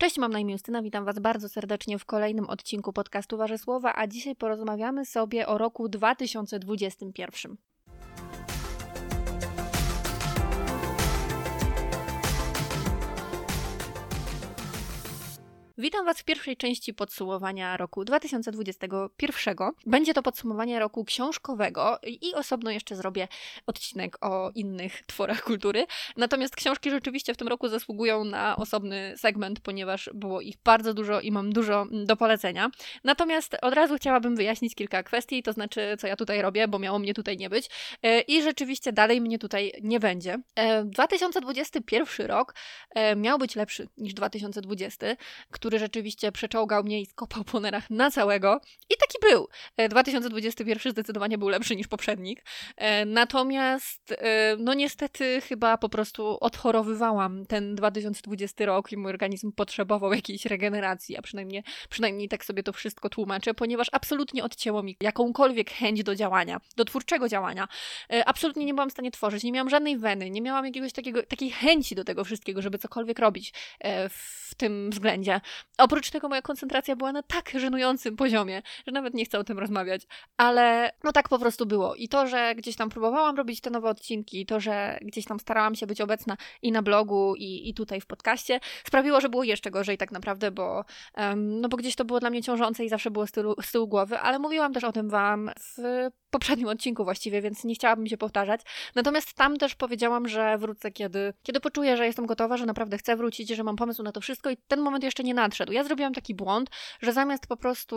Cześć, mam na imię Justyna, witam Was bardzo serdecznie w kolejnym odcinku podcastu Warze Słowa, a dzisiaj porozmawiamy sobie o roku 2021. Witam Was w pierwszej części podsumowania roku 2021. Będzie to podsumowanie roku książkowego i osobno jeszcze zrobię odcinek o innych tworach kultury. Natomiast książki rzeczywiście w tym roku zasługują na osobny segment, ponieważ było ich bardzo dużo i mam dużo do polecenia. Natomiast od razu chciałabym wyjaśnić kilka kwestii, to znaczy co ja tutaj robię, bo miało mnie tutaj nie być e, i rzeczywiście dalej mnie tutaj nie będzie. 2021 e, rok e, miał być lepszy niż 2020, który który rzeczywiście przeczołgał mnie i skopał po nerach na całego. I taki był. 2021 e, zdecydowanie był lepszy niż poprzednik. E, natomiast, e, no niestety, chyba po prostu odchorowywałam ten 2020 rok i mój organizm potrzebował jakiejś regeneracji, a przynajmniej, przynajmniej tak sobie to wszystko tłumaczę, ponieważ absolutnie odcięło mi jakąkolwiek chęć do działania, do twórczego działania. Absolutnie nie byłam w stanie tworzyć, nie miałam żadnej weny, nie miałam jakiegoś takiego, takiej chęci do tego wszystkiego, żeby cokolwiek robić w tym względzie. Oprócz tego moja koncentracja była na tak żenującym poziomie, że nawet nie chcę o tym rozmawiać. Ale no tak po prostu było. I to, że gdzieś tam próbowałam robić te nowe odcinki, to, że gdzieś tam starałam się być obecna i na blogu, i, i tutaj w podcaście, sprawiło, że było jeszcze gorzej tak naprawdę, bo, um, no bo gdzieś to było dla mnie ciążące i zawsze było z tyłu, z tyłu głowy, ale mówiłam też o tym Wam w poprzednim odcinku właściwie, więc nie chciałabym się powtarzać. Natomiast tam też powiedziałam, że wrócę, kiedy, kiedy poczuję, że jestem gotowa, że naprawdę chcę wrócić, że mam pomysł na to wszystko i ten moment jeszcze nie nadszedł. Ja zrobiłam taki błąd, że zamiast po prostu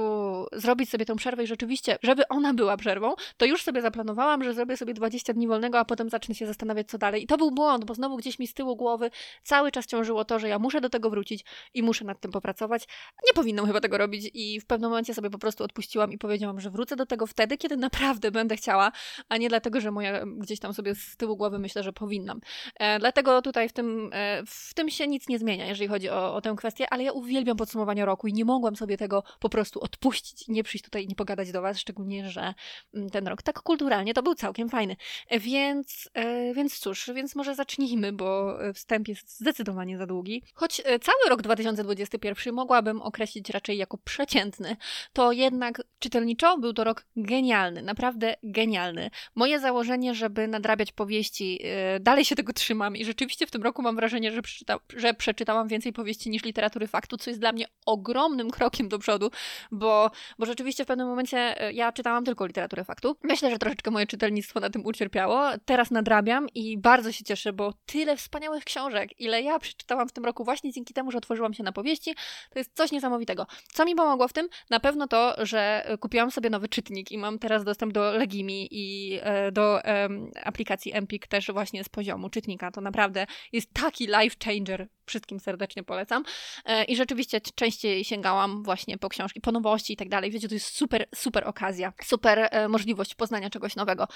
zrobić sobie tę przerwę i rzeczywiście, żeby ona była przerwą, to już sobie zaplanowałam, że zrobię sobie 20 dni wolnego, a potem zacznę się zastanawiać, co dalej. I to był błąd, bo znowu gdzieś mi z tyłu głowy cały czas ciążyło to, że ja muszę do tego wrócić i muszę nad tym popracować. Nie powinnam chyba tego robić i w pewnym momencie sobie po prostu odpuściłam i powiedziałam, że wrócę do tego wtedy, kiedy naprawdę naprawdę będę chciała, a nie dlatego, że moja gdzieś tam sobie z tyłu głowy myślę, że powinnam. E, dlatego tutaj w tym, e, w tym się nic nie zmienia, jeżeli chodzi o, o tę kwestię, ale ja uwielbiam podsumowanie roku i nie mogłam sobie tego po prostu odpuścić, nie przyjść tutaj i nie pogadać do Was, szczególnie, że mm, ten rok tak kulturalnie to był całkiem fajny. E, więc, e, więc cóż, więc może zacznijmy, bo wstęp jest zdecydowanie za długi. Choć e, cały rok 2021 mogłabym określić raczej jako przeciętny, to jednak czytelniczo był to rok genialny. Naprawdę naprawdę genialny. Moje założenie, żeby nadrabiać powieści, yy, dalej się tego trzymam i rzeczywiście w tym roku mam wrażenie, że, przeczyta, że przeczytałam więcej powieści niż literatury faktu, co jest dla mnie ogromnym krokiem do przodu, bo, bo rzeczywiście w pewnym momencie yy, ja czytałam tylko literaturę faktu. Myślę, że troszeczkę moje czytelnictwo na tym ucierpiało. Teraz nadrabiam i bardzo się cieszę, bo tyle wspaniałych książek, ile ja przeczytałam w tym roku właśnie dzięki temu, że otworzyłam się na powieści, to jest coś niesamowitego. Co mi pomogło w tym? Na pewno to, że kupiłam sobie nowy czytnik i mam teraz dostęp do Legimi i e, do aplikacji Empik też właśnie z poziomu czytnika. To naprawdę jest taki life changer. Wszystkim serdecznie polecam. E, I rzeczywiście częściej sięgałam właśnie po książki, po nowości i tak dalej. Wiecie, to jest super, super okazja, super e, możliwość poznania czegoś nowego.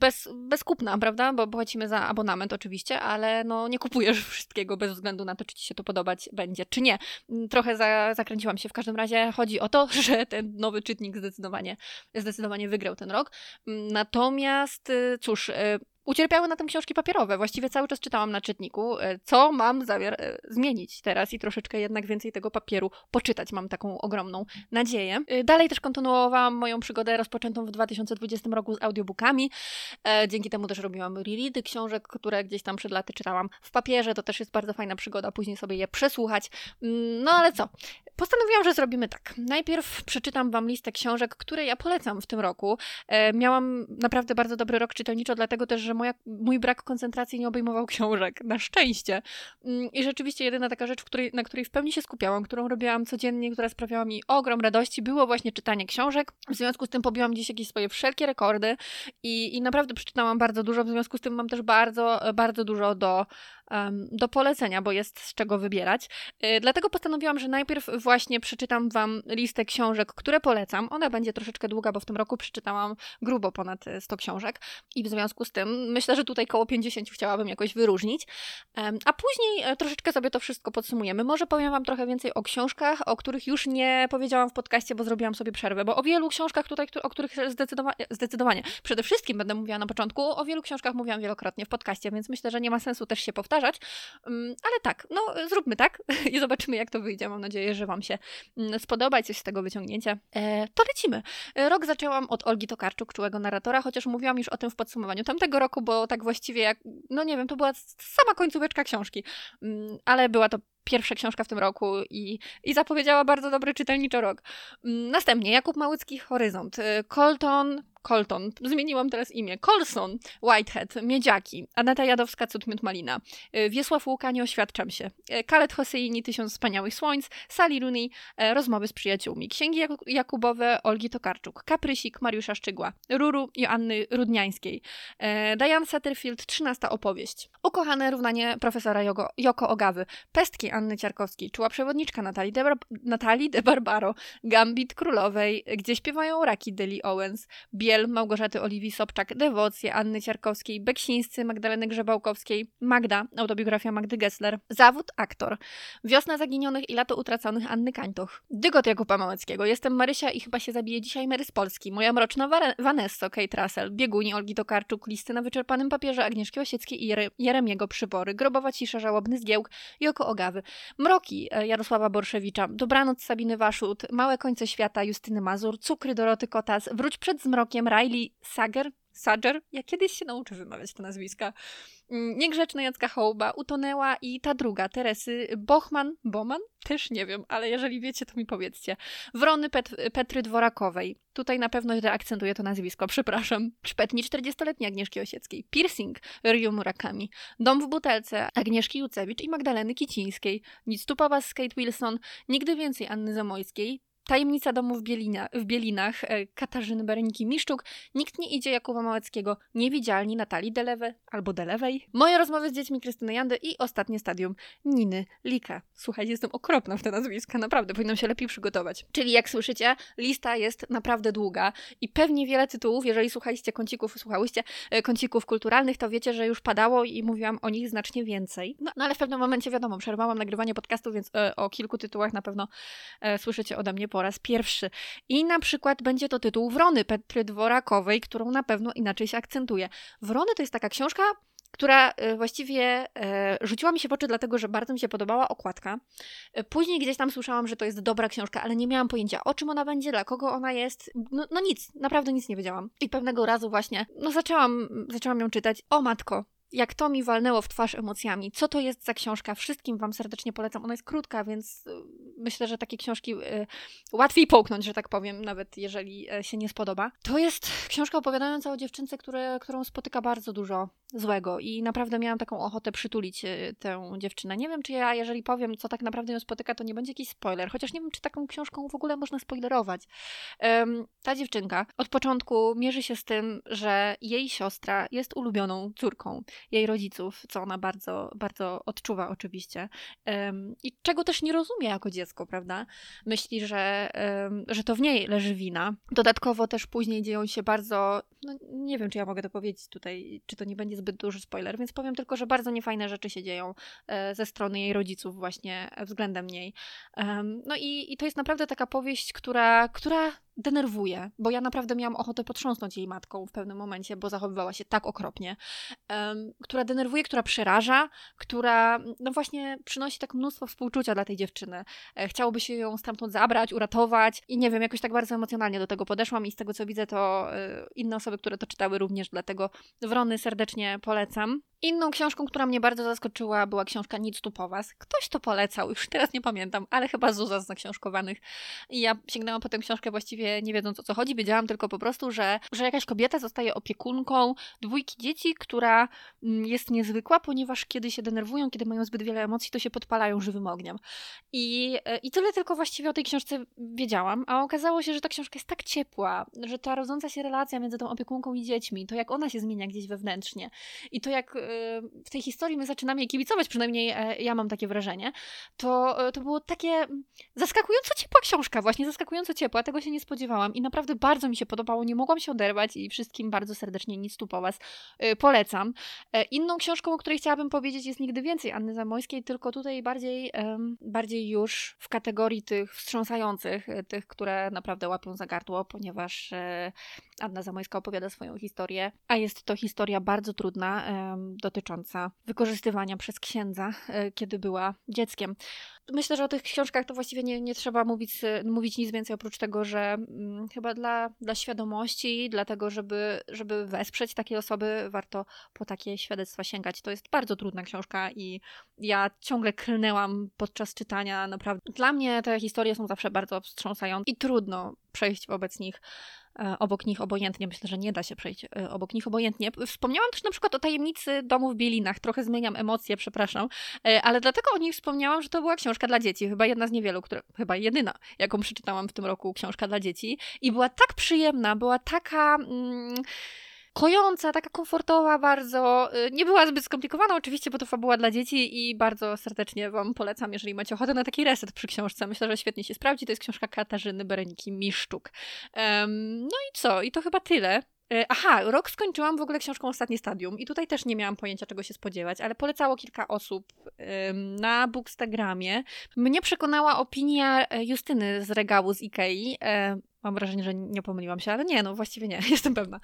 Bez, bez kupna, prawda? Bo płacimy za abonament oczywiście, ale no nie kupujesz wszystkiego bez względu na to, czy ci się to podobać będzie, czy nie. Mm, trochę za, zakręciłam się. W każdym razie chodzi o to, że ten nowy czytnik zdecydowanie, zdecydowanie ten rok. Mm, natomiast, y, cóż, y, Ucierpiały na tym książki papierowe. Właściwie cały czas czytałam na czytniku, e, co mam zamiar e, zmienić teraz i troszeczkę jednak więcej tego papieru poczytać. Mam taką ogromną nadzieję. E, dalej też kontynuowałam moją przygodę rozpoczętą w 2020 roku z audiobookami. Dzięki temu też robiłam reready książek, które gdzieś tam przed laty czytałam w papierze. To też jest bardzo fajna przygoda, później sobie je przesłuchać. Mm, no ale co? Postanowiłam, że zrobimy tak. Najpierw przeczytam Wam listę książek, które ja polecam w tym roku. Miałam naprawdę bardzo dobry rok czytelniczo, dlatego też, że moja, mój brak koncentracji nie obejmował książek, na szczęście. Mm, I rzeczywiście jedyna taka rzecz, której, na której w pełni się skupiałam, którą robiłam codziennie, która sprawiała mi ogrom radości, było właśnie czytanie książek. W związku z tym pobiłam dziś jakieś swoje wszelkie rekordy i, i naprawdę przeczytałam bardzo dużo, w związku z tym mam też bardzo, bardzo dużo do, do polecenia, bo jest z czego wybierać. Y, dlatego postanowiłam, że najpierw właśnie przeczytam Wam listę książek, które polecam. Ona będzie troszeczkę długa, bo w tym roku przeczytałam grubo ponad 100 książek i w związku z tym myślę, że tutaj koło 50 chciałabym jakoś wyróżnić. A później e, troszeczkę sobie to wszystko podsumujemy. Może powiem Wam trochę więcej o książkach, o których już nie powiedziałam w podcaście, bo zrobiłam sobie przerwę, bo o wielu książkach tutaj, o których zdecydowa zdecydowanie, przede wszystkim będę mówiła na początku, o wielu książkach mówiłam wielokrotnie w podcaście, więc myślę, że nie ma sensu też się powtarzać mm, ale tak, no zróbmy tak i zobaczymy, jak to wyjdzie. Mam nadzieję, że Wam się mm, spodoba i coś z tego wyciągnięcie. E, to lecimy. Rok zaczęłam od Olgi Tokarczuk, czułego narratora, chociaż mówiłam już o tym w podsumowaniu tamtego roku, bo tak właściwie jak, no nie wiem, to była sama końcóweczka książki, mm, ale była to pierwsza książka w tym roku i, i zapowiedziała bardzo dobry czytelniczo rok. Mm, następnie Jakub Małycki, Horyzont. Y, Colton, Colton, zmieniłam teraz imię, Colson, Whitehead, Miedziaki, Aneta Jadowska, Cud Miód Malina, y, Wiesław Łuka, Nie oświadczam się, y, Kalet Hoseini, Tysiąc Wspaniałych Słońc, Sally Rooney, Rozmowy z przyjaciółmi, Księgi Jakubowe, Olgi Tokarczuk, Kaprysik, Mariusza Szczygła, Ruru, Joanny Rudniańskiej, Diane Satterfield, Trzynasta opowieść, Ukochane równanie profesora Joko Ogawy, Pestki Anny Ciarkowskiej, Czuła przewodniczka Natalii de, Natalii de Barbaro, Gambit Królowej, gdzie śpiewają raki Deli Owens, Biel Małgorzaty Oliwii Sobczak, Dewocje Anny Ciarkowskiej, Beksińscy Magdaleny Grzebałkowskiej, Magda, autobiografia Magdy Gessler, Zawód aktor, Wiosna Zaginionych i Lato Utraconych Anny Kańtoch, Dygot Jakuba Małeckiego, Jestem Marysia i chyba się zabije dzisiaj Mary z Polski, Moja Mroczna Vanesso, Kate Russell, Bieguni Olgi Tokarczuk, Listy na wyczerpanym papierze Agnieszki Osieckiej i Jeremiego Przybory, Grobowa Cisza, Żałobny Zgiełk, Joko Ogawy, Mroki e, Jarosława Borszewicza, Dobranoc Sabiny Waszut, Małe Końce Świata Justyny Mazur, Cukry Doroty Kotas, Wróć przed zmrokiem Riley Sager, Sager, ja kiedyś się nauczę wymawiać te nazwiska. Mm, Niegrzeczna Jacka Hołba, Utonęła i ta druga, Teresy Bochman, Boman? Też nie wiem, ale jeżeli wiecie, to mi powiedzcie. Wrony Pet Petry Dworakowej. Tutaj na pewno źle akcentuję to nazwisko, przepraszam. Szpetni 40-letniej Agnieszki Osieckiej. Piercing Ryu Murakami. Dom w butelce Agnieszki Jucewicz i Magdaleny Kicińskiej. Nic tu z Kate Wilson. Nigdy więcej Anny Zamojskiej. Tajemnica domu w, Bielina, w Bielinach e, Katarzyny Bereniki Miszczuk, Nikt nie idzie Jakuba Małeckiego, Niewidzialni Natalii Delewe albo Delewej, Moje rozmowy z dziećmi Krystyny Jandy i ostatnie stadium Niny Lika. Słuchajcie, jestem okropna w te nazwiska, naprawdę, powinnam się lepiej przygotować. Czyli jak słyszycie, lista jest naprawdę długa i pewnie wiele tytułów, jeżeli słuchaliście kącików, słuchałyście e, kącików kulturalnych, to wiecie, że już padało i mówiłam o nich znacznie więcej. No, no ale w pewnym momencie wiadomo, przerwałam nagrywanie podcastu, więc e, o kilku tytułach na pewno e, słyszycie ode mnie po po raz pierwszy. I na przykład będzie to tytuł Wrony Petry Dworakowej, którą na pewno inaczej się akcentuje. Wrony to jest taka książka, która e, właściwie e, rzuciła mi się w oczy, dlatego że bardzo mi się podobała okładka. E, później gdzieś tam słyszałam, że to jest dobra książka, ale nie miałam pojęcia o czym ona będzie, dla kogo ona jest. No, no nic, naprawdę nic nie wiedziałam. I pewnego razu właśnie, no zaczęłam, zaczęłam ją czytać. O matko, jak to mi walnęło w twarz emocjami. Co to jest za książka? Wszystkim Wam serdecznie polecam. Ona jest krótka, więc y, myślę, że takie książki y, łatwiej połknąć, że tak powiem, nawet jeżeli y, się nie spodoba. To jest książka opowiadająca o dziewczynce, które, którą spotyka bardzo dużo złego i naprawdę miałam taką ochotę przytulić tę dziewczynę. Nie wiem, czy ja, jeżeli powiem, co tak naprawdę ją spotyka, to nie będzie jakiś spoiler, chociaż nie wiem, czy taką książką w ogóle można spoilerować. Um, ta dziewczynka od początku mierzy się z tym, że jej siostra jest ulubioną córką jej rodziców, co ona bardzo, bardzo odczuwa oczywiście. I czego też nie rozumie jako dziecko, prawda? Myśli, że, że to w niej leży wina. Dodatkowo też później dzieją się bardzo, no nie wiem, czy ja mogę to powiedzieć tutaj, czy to nie będzie zbyt duży spoiler, więc powiem tylko, że bardzo niefajne rzeczy się dzieją e, ze strony jej rodziców właśnie względem niej. No i, i to jest naprawdę taka powieść, która, która denerwuje, bo ja naprawdę miałam ochotę potrząsnąć jej matką w pewnym momencie, bo zachowywała się tak okropnie, która denerwuje, która przeraża, która no właśnie przynosi tak mnóstwo współczucia dla tej dziewczyny. E, chciałoby się ją stamtąd zabrać, uratować i nie wiem, jakoś tak bardzo emocjonalnie do tego podeszłam i z tego co widzę, to e, inne osoby, które to czytały również, dlatego Wrony serdecznie polecam. Inną książką, która mnie bardzo zaskoczyła, była książka Nic tu po was. Ktoś to polecał, już teraz nie pamiętam, ale chyba Zuza z zaksiążkowanych. I ja sięgnęłam po tę książkę właściwie nie wiedząc o co chodzi. Wiedziałam tylko po prostu, że, że jakaś kobieta zostaje opiekunką dwójki dzieci, która mm, jest niezwykła, ponieważ kiedy się denerwują, kiedy mają zbyt wiele emocji, to się podpalają żywym ogniem. I, e, i tyle tylko właściwie o tej książce wiedziałam, a okazało się, że ta książka jest tak ciepła, że ta rodząca się relacja między tą opiekunką i dziećmi, to jak ona się zmienia gdzieś wewnętrznie i to jak w tej historii my zaczynamy jej kibicować, przynajmniej e, ja mam takie wrażenie, to, e, to było takie mm, zaskakująco ciepła książka, właśnie zaskakująco ciepła, tego się nie spodziewałam i naprawdę bardzo mi się podobało, nie mogłam się oderwać i wszystkim bardzo serdecznie nic tu po was e, polecam. Inną książką, o której chciałabym powiedzieć jest Nigdy Więcej Anny Zamojskiej, tylko tutaj bardziej, bardziej już w kategorii tych wstrząsających, tych, które naprawdę łapią za gardło, ponieważ Anna Zamojska opowiada swoją historię, a jest to historia bardzo trudna, dotycząca wykorzystywania przez księdza, e, kiedy była dzieckiem. Myślę, że o tych książkach to właściwie nie, nie trzeba mówić, mówić nic więcej oprócz tego, że mm, chyba dla, dla świadomości, dlatego, żeby, żeby wesprzeć takie osoby, warto po takie świadectwa sięgać. To jest bardzo trudna książka i ja ciągle klnęłam podczas czytania. Naprawdę, dla mnie te historie są zawsze bardzo wstrząsające i trudno przejść wobec nich E, obok nich obojętnie. Myślę, że nie da się przejść e, obok nich obojętnie. Wspomniałam też na przykład o tajemnicy domu w Bielinach. Trochę zmieniam emocje, przepraszam, e, ale dlatego o niej wspomniałam, że to była książka dla dzieci. Chyba jedna z niewielu, które, chyba jedyna, jaką przeczytałam w tym roku, książka dla dzieci. I była tak przyjemna, była taka. Mm, kojąca, taka komfortowa bardzo. Y, nie była zbyt skomplikowana oczywiście, bo to fabuła dla dzieci i bardzo serdecznie Wam polecam, jeżeli macie ochotę na taki reset przy książce. Myślę, że świetnie się sprawdzi. To jest książka Katarzyny Bereniki Miszczuk. Um, no i co? I to chyba tyle. E, aha, rok skończyłam w ogóle książką Ostatnie Stadium i tutaj też nie miałam pojęcia, czego się spodziewać, ale polecało kilka osób na Bookstagramie. Mnie przekonała opinia e, Justyny z regału z Ikei. Mam wrażenie, że nie pomyliłam się, ale nie, no właściwie nie, jestem pewna,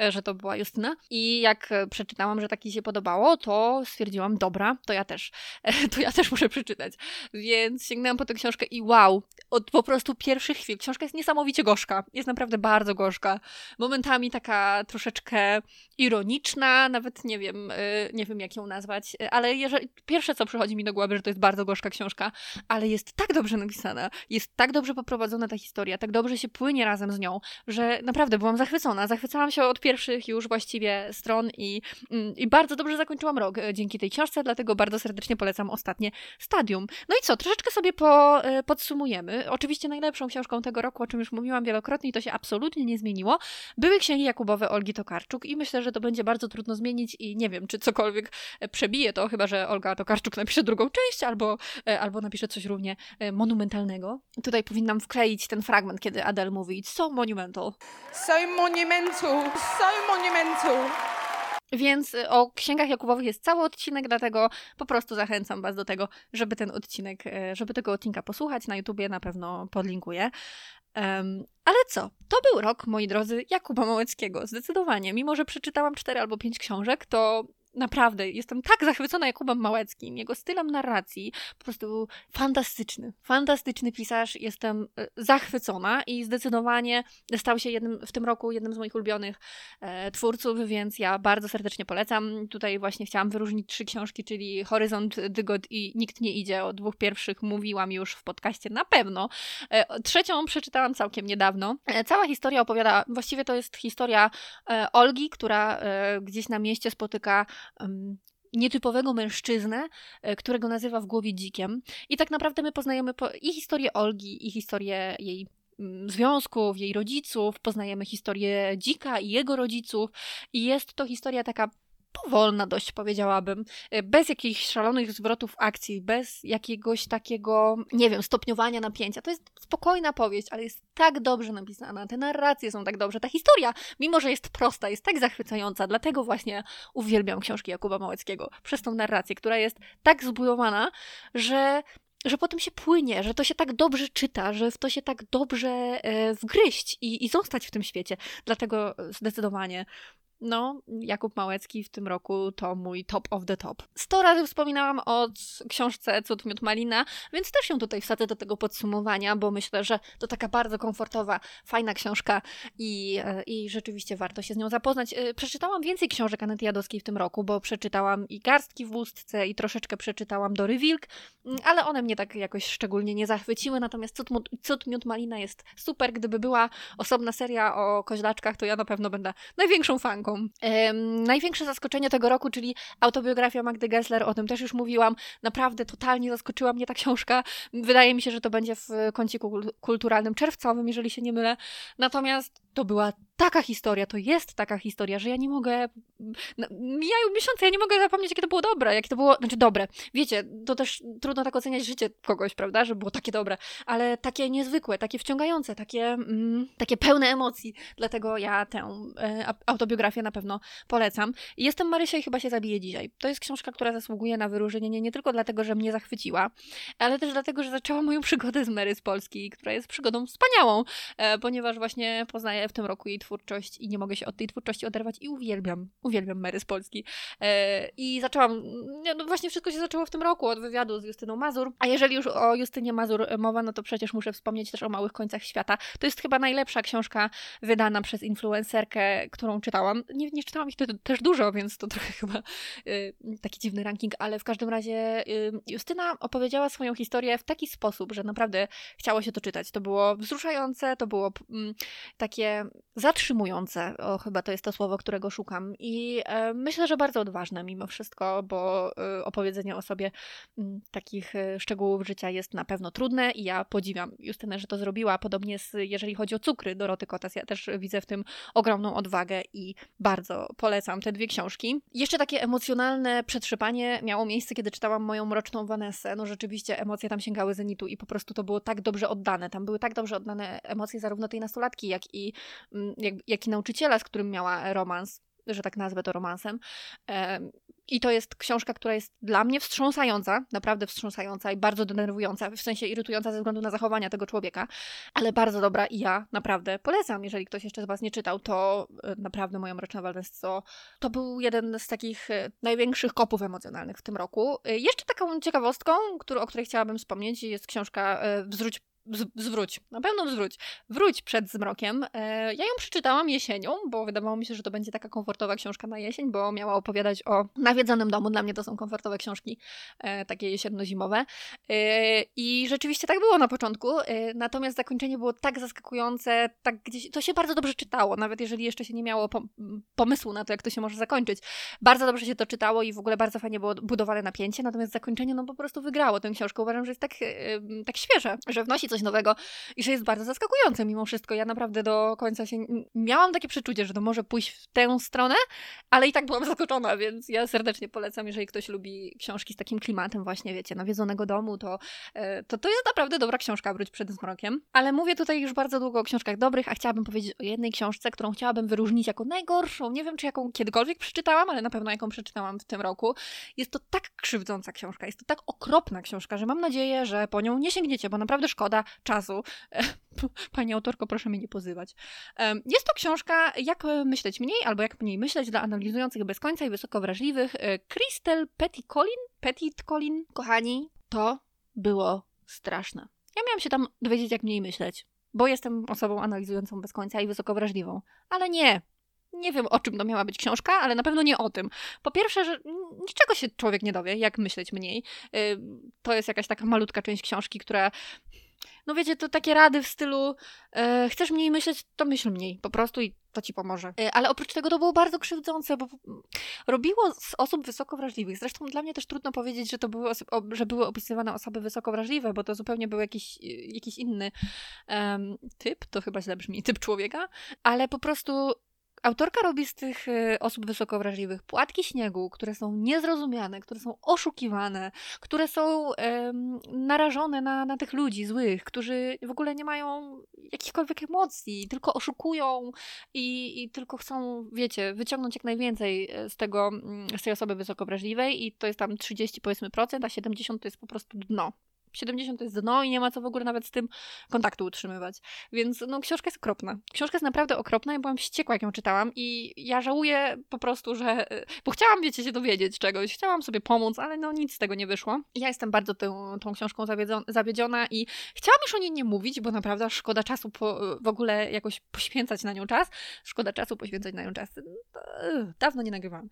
e, że to była Justyna. I jak e, przeczytałam, że taki się podobało, to stwierdziłam, dobra, to ja też, e, to ja też muszę przeczytać. Więc sięgnęłam po tę książkę i wow, od po prostu pierwszych chwil. Książka jest niesamowicie gorzka, jest naprawdę bardzo gorzka. Momentami taka troszeczkę ironiczna, nawet nie wiem, nie wiem jak ją nazwać, ale jeżeli, pierwsze co przychodzi mi do głowy, że to jest bardzo gorzka książka, ale jest tak dobrze napisana, jest tak dobrze poprowadzona ta historia, tak dobrze się płynie razem z nią, że naprawdę byłam zachwycona. Zachwycałam się od pierwszych już właściwie stron i, mm, i bardzo dobrze zakończyłam rok e, dzięki tej książce, dlatego bardzo serdecznie polecam ostatnie stadium. No i co, troszeczkę sobie po, e, podsumujemy. Oczywiście najlepszą książką tego roku, o czym już mówiłam wielokrotnie i to się absolutnie nie zmieniło, były księgi Jakubowe Olgi Tokarczuk i myślę, że to będzie bardzo trudno zmienić i nie wiem, czy cokolwiek e, przebije to, chyba że Olga Tokarczuk napisze drugą część albo, albo napisze coś równie monumentalnego. Tutaj powinnam wkleić ten fragment, kiedy Adele Adele mówi It's so monumental. So monumental, so monumental. Więc y, o księgach Jakubowych jest cały odcinek, dlatego po prostu zachęcam Was do tego, żeby ten odcinek, y, żeby tego odcinka posłuchać. Na YouTubie na pewno podlinkuję. Um, ale co? To był rok, moi drodzy, Jakuba Małeckiego. Zdecydowanie. Mimo, że przeczytałam cztery albo pięć książek, to Naprawdę, jestem tak zachwycona Jakubem Małeckim, jego stylem narracji, po prostu fantastyczny, fantastyczny pisarz, jestem e, zachwycona i zdecydowanie stał się jednym, w tym roku jednym z moich ulubionych e, twórców, więc ja bardzo serdecznie polecam. Tutaj właśnie chciałam wyróżnić trzy książki, czyli Horyzont, Dygod i Nikt nie idzie. O dwóch pierwszych mówiłam już w podcaście na pewno. E, trzecią przeczytałam całkiem niedawno. E, cała historia opowiada, właściwie to jest historia e, Olgi, która e, gdzieś na mieście spotyka nietypowego mężczyznę, e, którego nazywa w głowie dzikiem. I tak naprawdę my poznajemy i historię Olgi, i historię jej mm, związków, jej rodziców, poznajemy historię dzika i jego rodziców, i jest to historia taka powolna dość, powiedziałabym, e, bez jakichś szalonych zwrotów akcji, bez jakiegoś takiego, nie wiem, stopniowania napięcia. To jest spokojna powieść, ale jest tak dobrze napisana, te narracje są tak dobrze, ta historia, mimo że jest prosta, jest tak zachwycająca, dlatego właśnie uwielbiam książki Jakuba Małeckiego, przez tą narrację, która jest tak zbudowana, że że potem się płynie, że to się tak dobrze czyta, że w to się tak dobrze e, wgryźć i, i zostać w tym świecie. Dlatego zdecydowanie no, Jakub Małecki w tym roku to mój top of the top. Sto razy wspominałam o książce Cud Miód Malina, więc też ją tutaj wsadzę do tego podsumowania, bo myślę, że to taka bardzo komfortowa, fajna książka i, e, i rzeczywiście warto się z nią zapoznać. E, przeczytałam więcej książek Anety Jadowskiej w tym roku, bo przeczytałam i Garstki w Łustce i troszeczkę przeczytałam Dory Wilk, mm, ale one mnie tak jakoś szczególnie nie zachwyciły, natomiast Cud, Cud Miód Malina jest super. Gdyby była osobna seria o koźlaczkach, to ja na pewno będę największą fanką największe zaskoczenie tego roku, czyli autobiografia Magdy Gessler, o tym też już mówiłam. Naprawdę totalnie zaskoczyła mnie ta książka. Wydaje mi się, że to będzie w kąciku kulturalnym czerwcowym, jeżeli się nie mylę. Natomiast to była taka historia, to jest taka historia, że ja nie mogę. No, mijają miesiące, ja nie mogę zapomnieć, jakie to było dobre, jakie to było. Znaczy, dobre. Wiecie, to też trudno tak oceniać życie kogoś, prawda, że było takie dobre, ale takie niezwykłe, takie wciągające, takie, mm, takie pełne emocji. Dlatego ja tę e, autobiografię na pewno polecam. Jestem Marysia i chyba się zabiję dzisiaj. To jest książka, która zasługuje na wyróżnienie nie tylko dlatego, że mnie zachwyciła, ale też dlatego, że zaczęła moją przygodę z Mary z Polski, która jest przygodą wspaniałą, e, ponieważ właśnie poznaję w tym roku jej twórczość i nie mogę się od tej twórczości oderwać i uwielbiam, uwielbiam Mary z Polski. E, I zaczęłam, no właśnie wszystko się zaczęło w tym roku od wywiadu z Justyną Mazur, a jeżeli już o Justynie Mazur mowa, no to przecież muszę wspomnieć też o Małych Końcach Świata. To jest chyba najlepsza książka wydana przez influencerkę, którą czytałam. Nie, nie czytałam ich też dużo, więc to trochę chyba y, taki dziwny ranking, ale w każdym razie y, Justyna opowiedziała swoją historię w taki sposób, że naprawdę chciało się to czytać. To było wzruszające, to było mm, zatrzymujące, o chyba to jest to słowo, którego szukam i e, myślę, że bardzo odważne mimo wszystko, bo e, opowiedzenie o sobie m, takich e, szczegółów życia jest na pewno trudne i ja podziwiam Justynę, że to zrobiła. Podobnie z, jeżeli chodzi o cukry Doroty Kotas, ja też widzę w tym ogromną odwagę i bardzo polecam te dwie książki. Jeszcze takie emocjonalne przetrzepanie miało miejsce, kiedy czytałam moją mroczną Vanessę. No rzeczywiście emocje tam sięgały zenitu i po prostu to było tak dobrze oddane. Tam były tak dobrze oddane emocje zarówno tej nastolatki, jak i, mm, jak, jak i nauczyciela, z którym miała romans że tak nazwę to romansem. I to jest książka, która jest dla mnie wstrząsająca, naprawdę wstrząsająca i bardzo denerwująca, w sensie irytująca ze względu na zachowania tego człowieka, ale bardzo dobra i ja naprawdę polecam. Jeżeli ktoś jeszcze z Was nie czytał, to e, naprawdę moja Mroczna Waldens to, był jeden z takich e, największych kopów emocjonalnych w tym roku. E, jeszcze taką ciekawostką, o której chciałabym wspomnieć, jest książka Wzróć zwróć, na pewno zwróć, wróć przed zmrokiem. E, ja ją przeczytałam jesienią, bo wydawało mi się, że to będzie taka komfortowa książka na jesień, bo miała opowiadać o nawiedzonym domu. Dla mnie to są komfortowe książki, e, takie jesienno-zimowe. E, I rzeczywiście tak było na początku, natomiast zakończenie było tak zaskakujące, tak gdzieś, to się bardzo dobrze czytało, nawet jeżeli jeszcze się nie miało pomysłu na to, jak to się może zakończyć. Bardzo dobrze się to czytało i w ogóle bardzo fajnie było budowane napięcie, natomiast zakończenie no po prostu wygrało tę książkę. Uważam, że jest tak, tak świeże, że wnosi coś coś nowego i że jest bardzo zaskakujące mimo wszystko. Ja naprawdę do końca się miałam takie przeczucie, że to może pójść w tę stronę, ale i tak byłam zaskoczona, więc ja serdecznie polecam, jeżeli ktoś lubi książki z takim klimatem właśnie, wiecie, nawiedzonego domu, to, e, to to jest naprawdę dobra książka, wróć przed zmrokiem. Ale mówię tutaj już bardzo długo o książkach dobrych, a chciałabym powiedzieć o jednej książce, którą chciałabym wyróżnić jako najgorszą. Nie wiem, czy jaką kiedykolwiek przeczytałam, ale na pewno jaką przeczytałam w tym roku. Jest to tak krzywdząca książka, jest to tak okropna książka, że mam nadzieję, że po nią nie sięgniecie, bo naprawdę szkoda czasu. Pani autorko, proszę mnie nie pozywać. Jest to książka Jak myśleć mniej albo Jak mniej myśleć dla analizujących bez końca i wysoko wrażliwych. Crystal Petty Colin, Petit Colin, kochani, to było straszne. Ja miałam się tam dowiedzieć, jak mniej myśleć, bo jestem osobą analizującą bez końca i wysoko wrażliwą. Ale nie, nie wiem, o czym to miała być książka, ale na pewno nie o tym. Po pierwsze, że niczego się człowiek nie dowie, jak myśleć mniej. To jest jakaś taka malutka część książki, która no wiecie, to takie rady w stylu e, chcesz mniej myśleć, to myśl mniej po prostu i to ci pomoże. E, ale oprócz tego to było bardzo krzywdzące, bo robiło z osób wysoko wrażliwych. Zresztą dla mnie też trudno powiedzieć, że to były, że były opisywane osoby wysoko wrażliwe, bo to zupełnie był jakiś, jakiś inny typ, to chyba źle brzmi, typ człowieka, ale po prostu Autorka robi z tych y, osób wysoko wrażliwych płatki śniegu, które są niezrozumiane, które są oszukiwane, które są um, narażone na, na tych ludzi złych, którzy w ogóle nie mają jakichkolwiek emocji, tylko oszukują i, i tylko chcą, wiecie, wyciągnąć jak najwięcej e, z tego, mm, z tej osoby wysoko wrażliwej i to jest tam 30 powiedzmy procent, a 70 to jest po prostu dno. 70 to jest dno i nie ma co w ogóle nawet z tym kontaktu utrzymywać. Więc no, książka jest okropna. Książka jest naprawdę okropna, ja byłam wściekła, jak ją czytałam i ja żałuję po prostu, że... Bo chciałam, wiecie, się dowiedzieć czegoś, chciałam sobie pomóc, ale no nic z tego nie wyszło. Ja jestem bardzo tą, tą książką zawiedziona i chciałam już o niej nie mówić, bo naprawdę szkoda czasu po, w ogóle jakoś poświęcać na nią czas. Szkoda czasu poświęcać na nią czas. Dawno nie nagrywałam.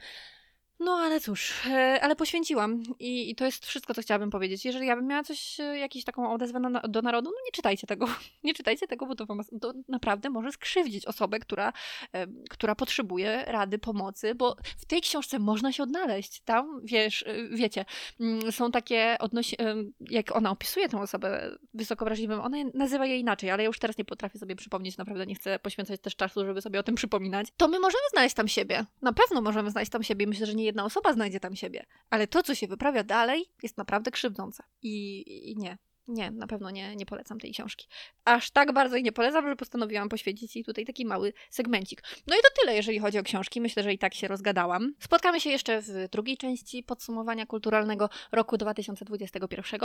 No ale cóż, e, ale poświęciłam I, i, to jest wszystko, co chciałabym powiedzieć. Jeżeli ja bym miała coś, e, jakąś taką odezwę na, do narodu, no nie czytajcie tego. Nie czytajcie tego, bo to, to naprawdę może skrzywdzić osobę, która, e, która potrzebuje rady, pomocy, bo w tej książce można się odnaleźć. Tam, wiesz, wiecie, mm, są takie odnosi... Jak ona opisuje tę osobę wysoko wrażliwą, ona nazywa je inaczej, ale ja już teraz nie potrafię sobie przypomnieć, naprawdę nie chcę poświęcać też czasu, żeby sobie o tym przypominać. To my możemy znaleźć tam siebie. Na pewno możemy znaleźć tam siebie. Myślę, że nie jedna osoba znajdzie tam siebie. Ale to, co się wyprawia dalej, jest naprawdę krzywdzące. I, i nie. Nie, na pewno nie, nie polecam tej książki. Aż tak bardzo jej nie polecam, że postanowiłam poświęcić jej tutaj taki mały segmencik. No i to tyle, jeżeli chodzi o książki. Myślę, że i tak się rozgadałam. Spotkamy się jeszcze w drugiej części podsumowania kulturalnego roku 2021.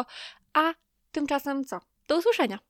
A tymczasem co? Do usłyszenia!